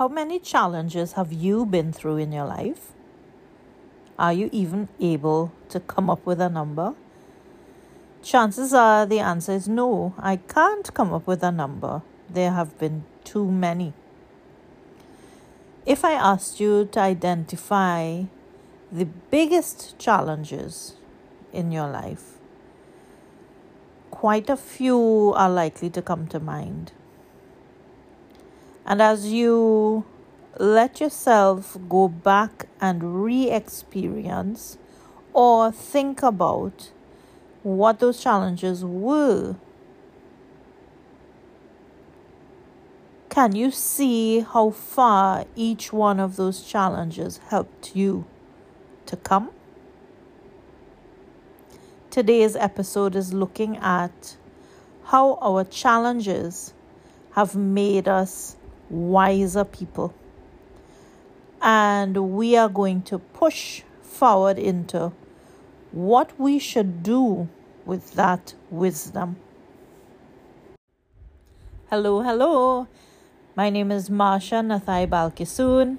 How many challenges have you been through in your life? Are you even able to come up with a number? Chances are the answer is no, I can't come up with a number. There have been too many. If I asked you to identify the biggest challenges in your life, quite a few are likely to come to mind. And as you let yourself go back and re experience or think about what those challenges were, can you see how far each one of those challenges helped you to come? Today's episode is looking at how our challenges have made us wiser people. And we are going to push forward into what we should do with that wisdom. Hello, hello. My name is Marcia Nathai Balkissoon,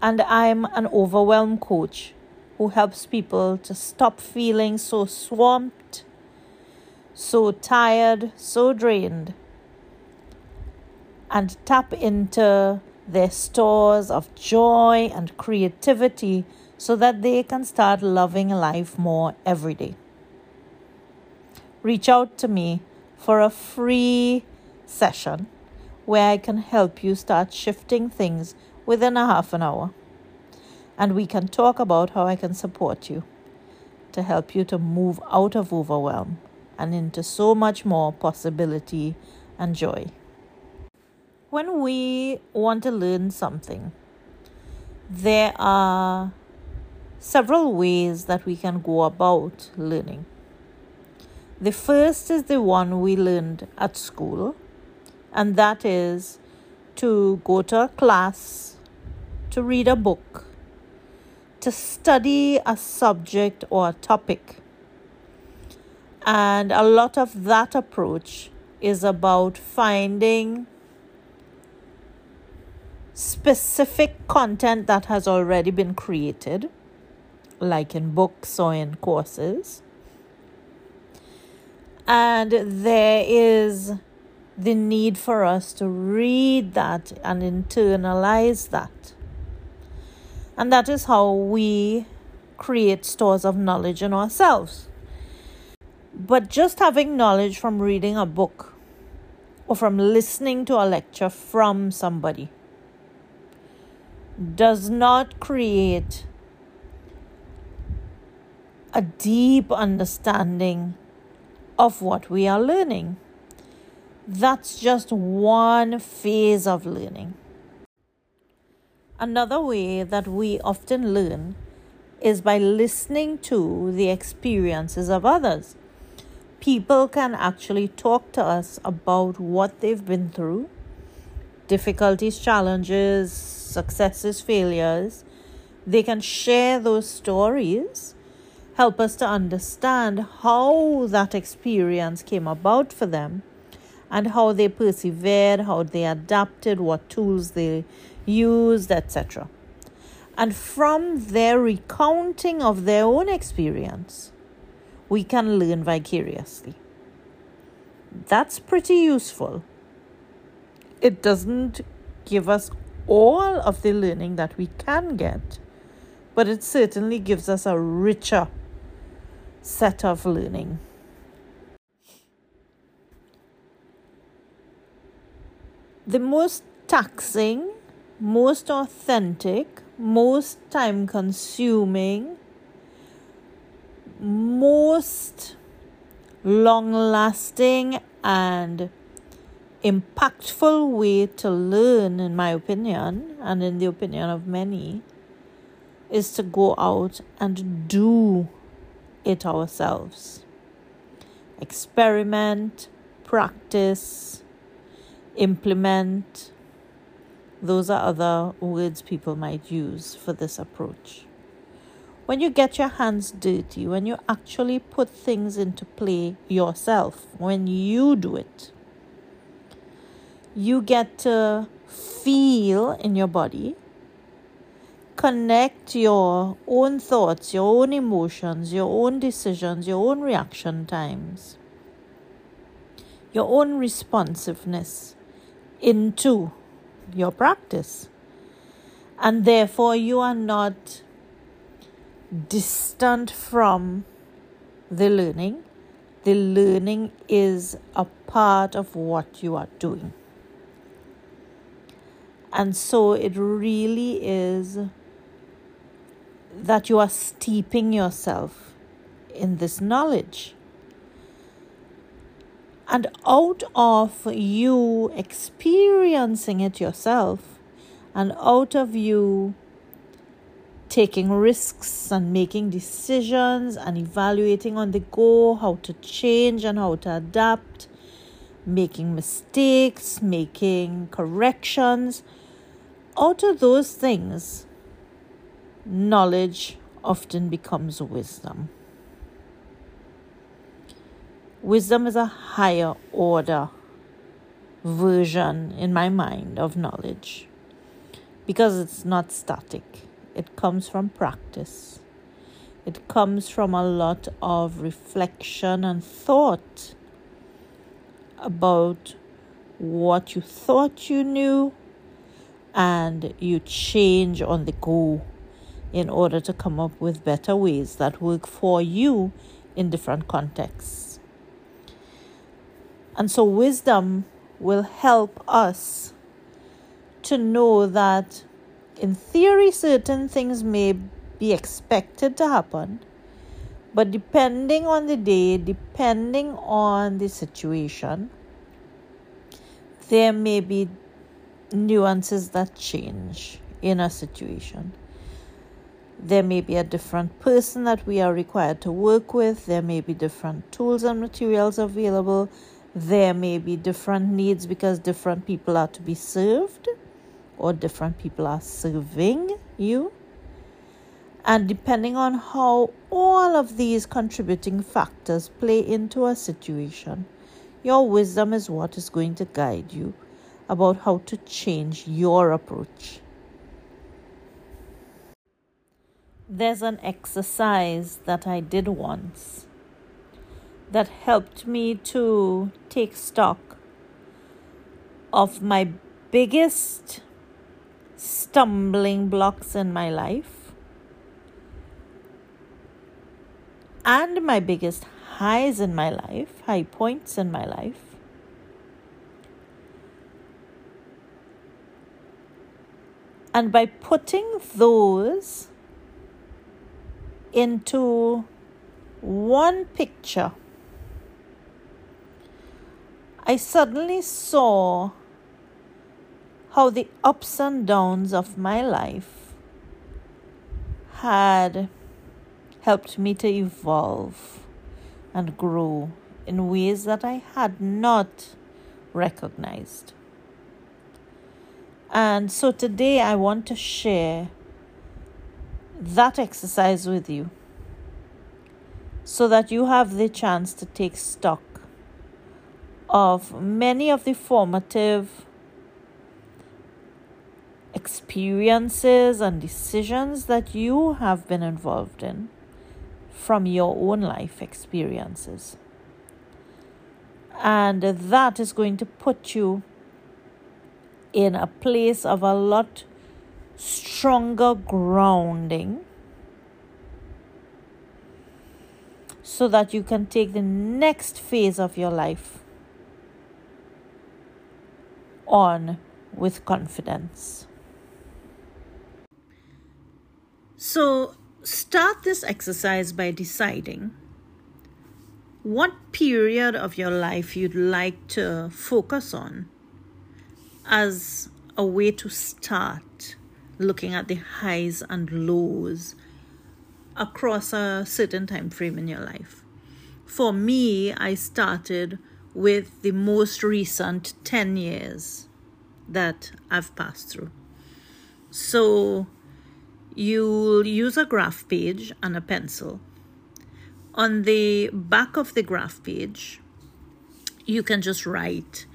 and I'm an overwhelmed coach who helps people to stop feeling so swamped, so tired, so drained, and tap into their stores of joy and creativity so that they can start loving life more every day. Reach out to me for a free session where I can help you start shifting things within a half an hour and we can talk about how I can support you to help you to move out of overwhelm and into so much more possibility and joy. When we want to learn something, there are several ways that we can go about learning. The first is the one we learned at school, and that is to go to a class, to read a book, to study a subject or a topic. And a lot of that approach is about finding specific content that has already been created, like in books or in courses. And there is the need for us to read that and internalize that. And that is how we create stores of knowledge in ourselves. But just having knowledge from reading a book or from listening to a lecture from somebody does not create a deep understanding of what we are learning. That's just one phase of learning. Another way that we often learn is by listening to the experiences of others. People can actually talk to us about what they've been through difficulties, challenges, successes, failures. They can share those stories, help us to understand how that experience came about for them and how they persevered, how they adapted, what tools they used, etc. And from their recounting of their own experience, we can learn vicariously. That's pretty useful. It doesn't give us all of the learning that we can get, but it certainly gives us a richer set of learning. The most taxing most authentic, most time consuming, most long lasting, and impactful way to learn, in my opinion, and in the opinion of many, is to go out and do it ourselves. Experiment, practice, implement those are other words people might use for this approach. When you get your hands dirty, when you actually put things into play yourself, when you do it, you get to feel in your body, connect your own thoughts, your own emotions, your own decisions, your own reaction times, your own responsiveness into your practice. And therefore, you are not distant from the learning. The learning is a part of what you are doing. And so it really is that you are steeping yourself in this knowledge. And out of you experiencing it yourself, and out of you taking risks and making decisions and evaluating on the go how to change and how to adapt, making mistakes, making corrections. Out of those things, knowledge often becomes wisdom. Wisdom is a higher order version in my mind of knowledge because it's not static it comes from practice. It comes from a lot of reflection and thought about what you thought you knew and you change on the go in order to come up with better ways that work for you in different contexts. And so, wisdom will help us to know that in theory, certain things may be expected to happen, but depending on the day, depending on the situation, there may be nuances that change in a situation. There may be a different person that we are required to work with. There may be different tools and materials available. There may be different needs because different people are to be served or different people are serving you. And depending on how all of these contributing factors play into a situation, your wisdom is what is going to guide you about how to change your approach. There's an exercise that I did once that helped me to take stock of my biggest stumbling blocks in my life and my biggest highs in my life, high points in my life. And by putting those into one picture, I suddenly saw how the ups and downs of my life had helped me to evolve and grow in ways that I had not recognized. And so today I want to share that exercise with you so that you have the chance to take stock of many of the formative experiences and decisions that you have been involved in from your own life experiences. And that is going to put you in a place of a lot stronger grounding so that you can take the next phase of your life on with confidence. So, start this exercise by deciding what period of your life you'd like to focus on as a way to start looking at the highs and lows across a certain time frame in your life. For me, I started with the most recent 10 years that I've passed through. So you'll use a graph page and a pencil. On the back of the graph page, you can just write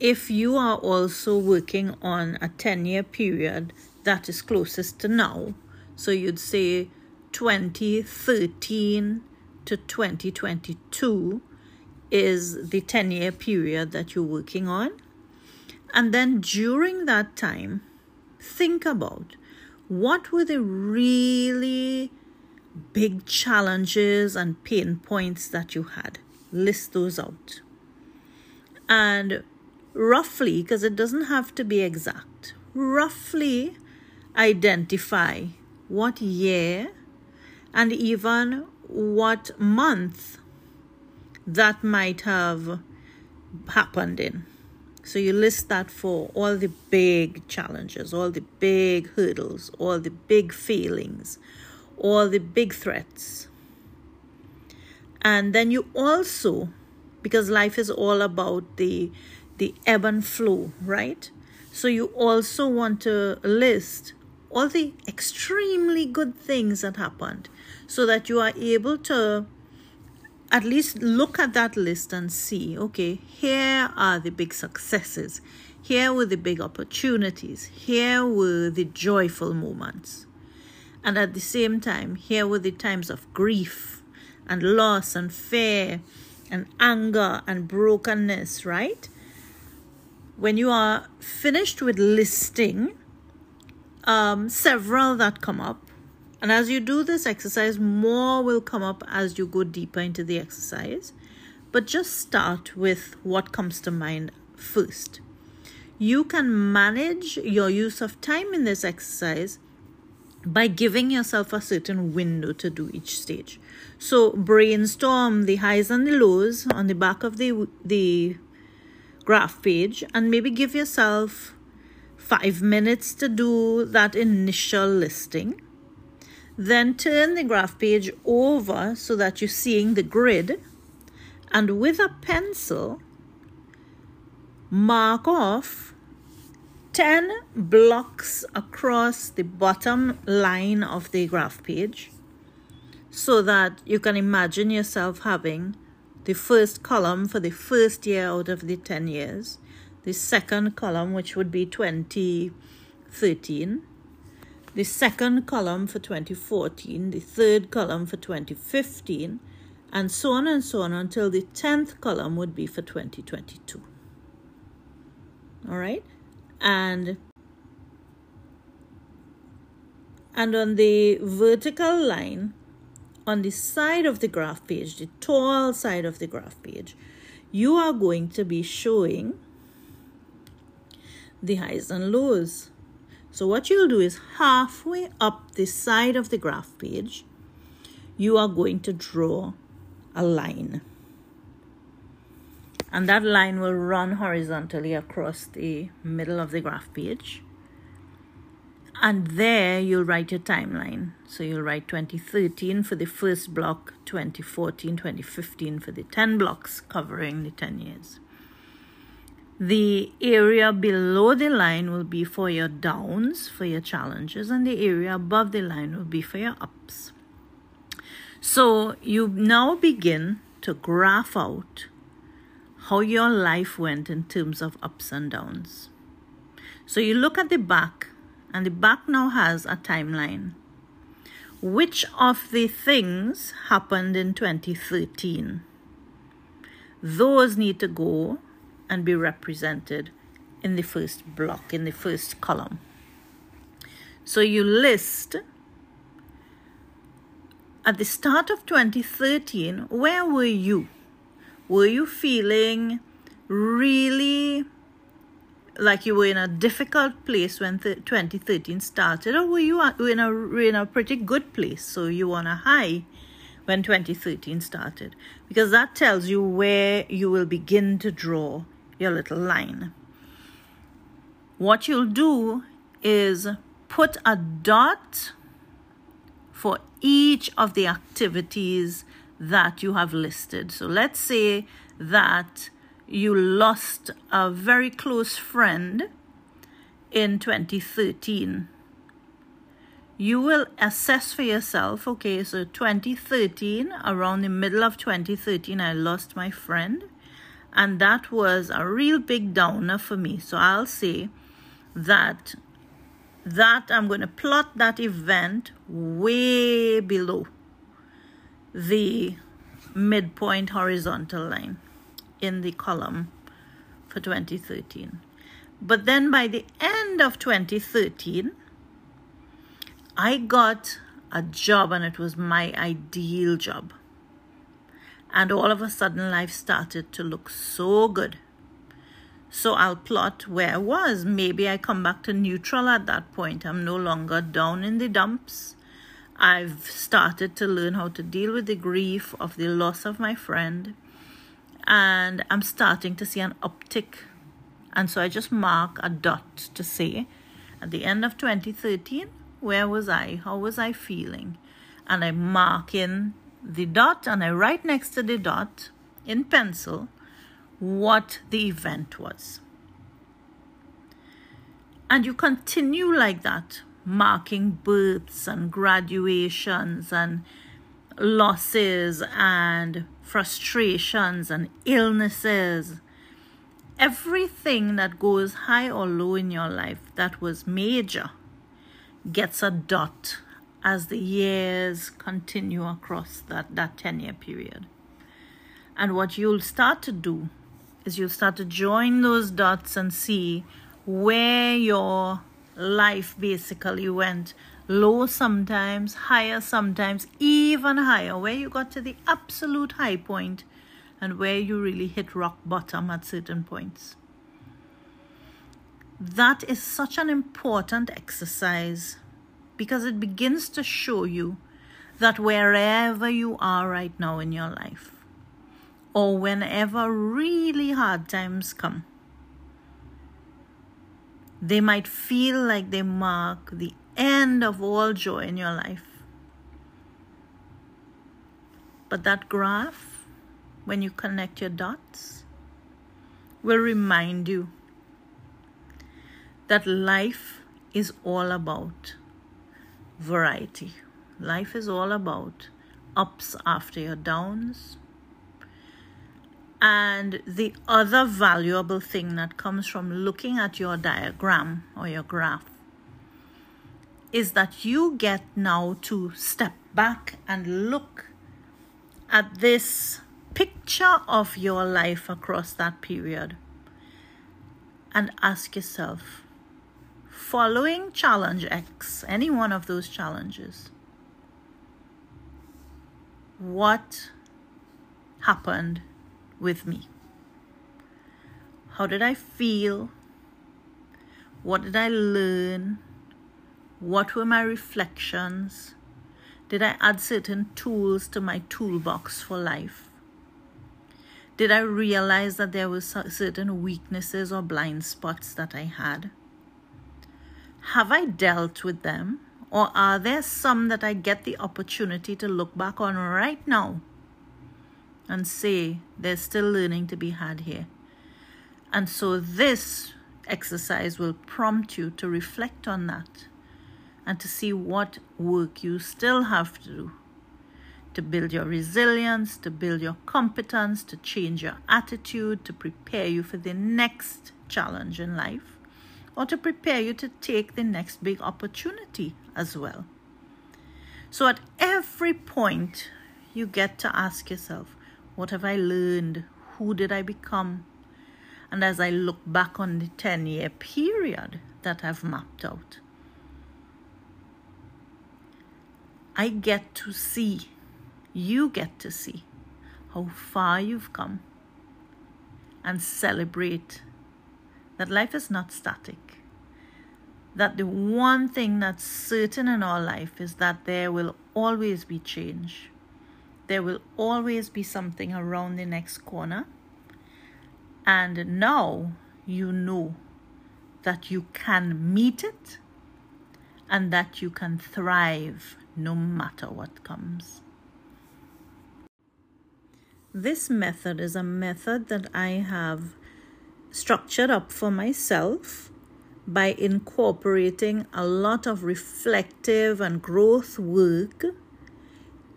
if you are also working on a 10 year period that is closest to now, so you'd say 2013 to 2022 is the 10 year period that you're working on. And then during that time, think about what were the really big challenges and pain points that you had. List those out. And roughly, because it doesn't have to be exact, roughly identify what year and even what month that might have happened in. So you list that for all the big challenges, all the big hurdles, all the big feelings, all the big threats. And then you also, because life is all about the the ebb and flow, right? So you also want to list all the extremely good things that happened so that you are able to at least look at that list and see okay, here are the big successes, here were the big opportunities, here were the joyful moments. And at the same time, here were the times of grief and loss and fear and anger and brokenness, right? When you are finished with listing um, several that come up, and as you do this exercise, more will come up as you go deeper into the exercise. But just start with what comes to mind first. You can manage your use of time in this exercise by giving yourself a certain window to do each stage. So brainstorm the highs and the lows on the back of the the graph page and maybe give yourself 5 minutes to do that initial listing. Then turn the graph page over so that you're seeing the grid. And with a pencil, mark off 10 blocks across the bottom line of the graph page so that you can imagine yourself having the first column for the first year out of the 10 years, the second column, which would be 2013, the second column for 2014, the third column for 2015, and so on and so on until the 10th column would be for 2022. All right? And and on the vertical line on the side of the graph page, the tall side of the graph page, you are going to be showing the highs and lows so what you'll do is halfway up the side of the graph page, you are going to draw a line. And that line will run horizontally across the middle of the graph page. And there you'll write your timeline. So you'll write 2013 for the first block, 2014, 2015 for the 10 blocks covering the 10 years. The area below the line will be for your downs, for your challenges, and the area above the line will be for your ups. So you now begin to graph out how your life went in terms of ups and downs. So you look at the back, and the back now has a timeline. Which of the things happened in 2013? Those need to go and be represented in the first block, in the first column. So you list at the start of 2013, where were you? Were you feeling really like you were in a difficult place when 2013 started, or were you in a, in a pretty good place? So you on a high when 2013 started, because that tells you where you will begin to draw your little line. What you'll do is put a dot for each of the activities that you have listed. So let's say that you lost a very close friend in 2013. You will assess for yourself, okay, so 2013, around the middle of 2013, I lost my friend And that was a real big downer for me. So I'll say that that I'm going to plot that event way below the midpoint horizontal line in the column for 2013. But then by the end of 2013, I got a job and it was my ideal job. And all of a sudden, life started to look so good. So I'll plot where I was. Maybe I come back to neutral at that point. I'm no longer down in the dumps. I've started to learn how to deal with the grief of the loss of my friend. And I'm starting to see an uptick. And so I just mark a dot to say at the end of 2013, where was I? How was I feeling? And I mark in the dot and I write next to the dot in pencil what the event was. And you continue like that, marking births and graduations and losses and frustrations and illnesses. Everything that goes high or low in your life that was major gets a dot as the years continue across that, that 10 year period. And what you'll start to do is you'll start to join those dots and see where your life basically went low sometimes, higher sometimes, even higher, where you got to the absolute high point and where you really hit rock bottom at certain points. That is such an important exercise because it begins to show you that wherever you are right now in your life, or whenever really hard times come. They might feel like they mark the end of all joy in your life. But that graph, when you connect your dots, will remind you that life is all about variety. Life is all about ups after your downs, and the other valuable thing that comes from looking at your diagram or your graph is that you get now to step back and look at this picture of your life across that period and ask yourself following challenge X, any one of those challenges, what happened with me. How did I feel? What did I learn? What were my reflections? Did I add certain tools to my toolbox for life? Did I realize that there were certain weaknesses or blind spots that I had? Have I dealt with them? Or are there some that I get the opportunity to look back on right now and say there's still learning to be had here. And so this exercise will prompt you to reflect on that and to see what work you still have to do to build your resilience, to build your competence, to change your attitude, to prepare you for the next challenge in life, or to prepare you to take the next big opportunity as well. So at every point, you get to ask yourself, what have I learned? Who did I become? And as I look back on the 10 year period that I've mapped out, I get to see, you get to see how far you've come and celebrate that life is not static. That the one thing that's certain in our life is that there will always be change there will always be something around the next corner. And now you know that you can meet it and that you can thrive no matter what comes. This method is a method that I have structured up for myself by incorporating a lot of reflective and growth work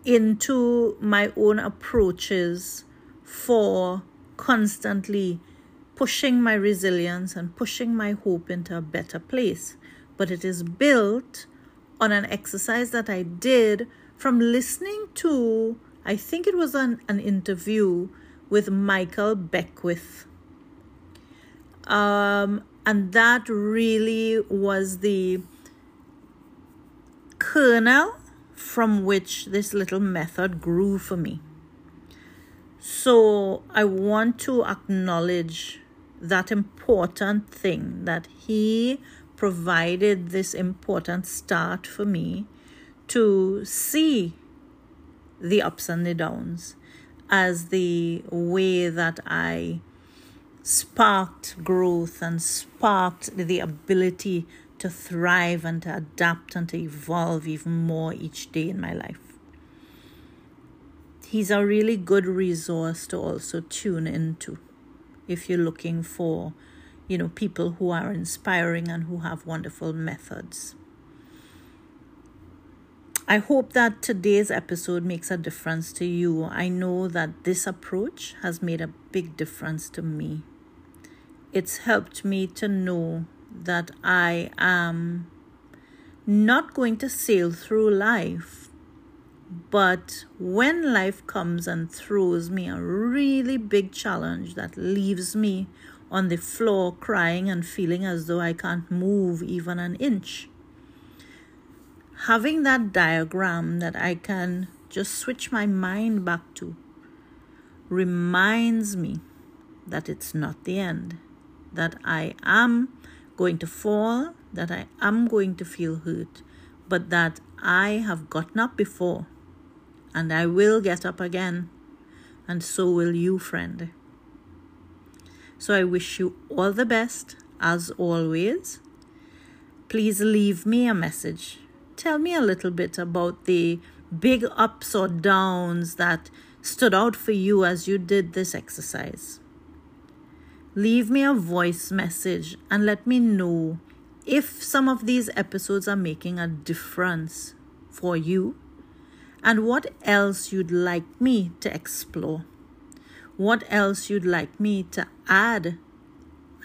into my own approaches for constantly pushing my resilience and pushing my hope into a better place. But it is built on an exercise that I did from listening to, I think it was an, an interview with Michael Beckwith. Um, and that really was the kernel from which this little method grew for me. So I want to acknowledge that important thing that he provided this important start for me to see the ups and the downs as the way that I sparked growth and sparked the ability to thrive and to adapt and to evolve even more each day in my life. He's a really good resource to also tune into if you're looking for, you know, people who are inspiring and who have wonderful methods. I hope that today's episode makes a difference to you. I know that this approach has made a big difference to me. It's helped me to know that I am not going to sail through life, but when life comes and throws me a really big challenge that leaves me on the floor crying and feeling as though I can't move even an inch, having that diagram that I can just switch my mind back to reminds me that it's not the end, that I am going to fall, that I am going to feel hurt, but that I have gotten up before and I will get up again, and so will you, friend. So I wish you all the best as always. Please leave me a message. Tell me a little bit about the big ups or downs that stood out for you as you did this exercise. Leave me a voice message and let me know if some of these episodes are making a difference for you and what else you'd like me to explore. What else you'd like me to add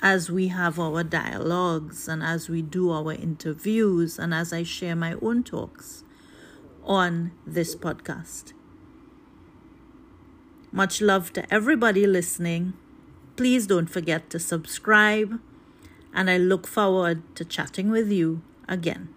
as we have our dialogues and as we do our interviews and as I share my own talks on this podcast. Much love to everybody listening. Please don't forget to subscribe, and I look forward to chatting with you again.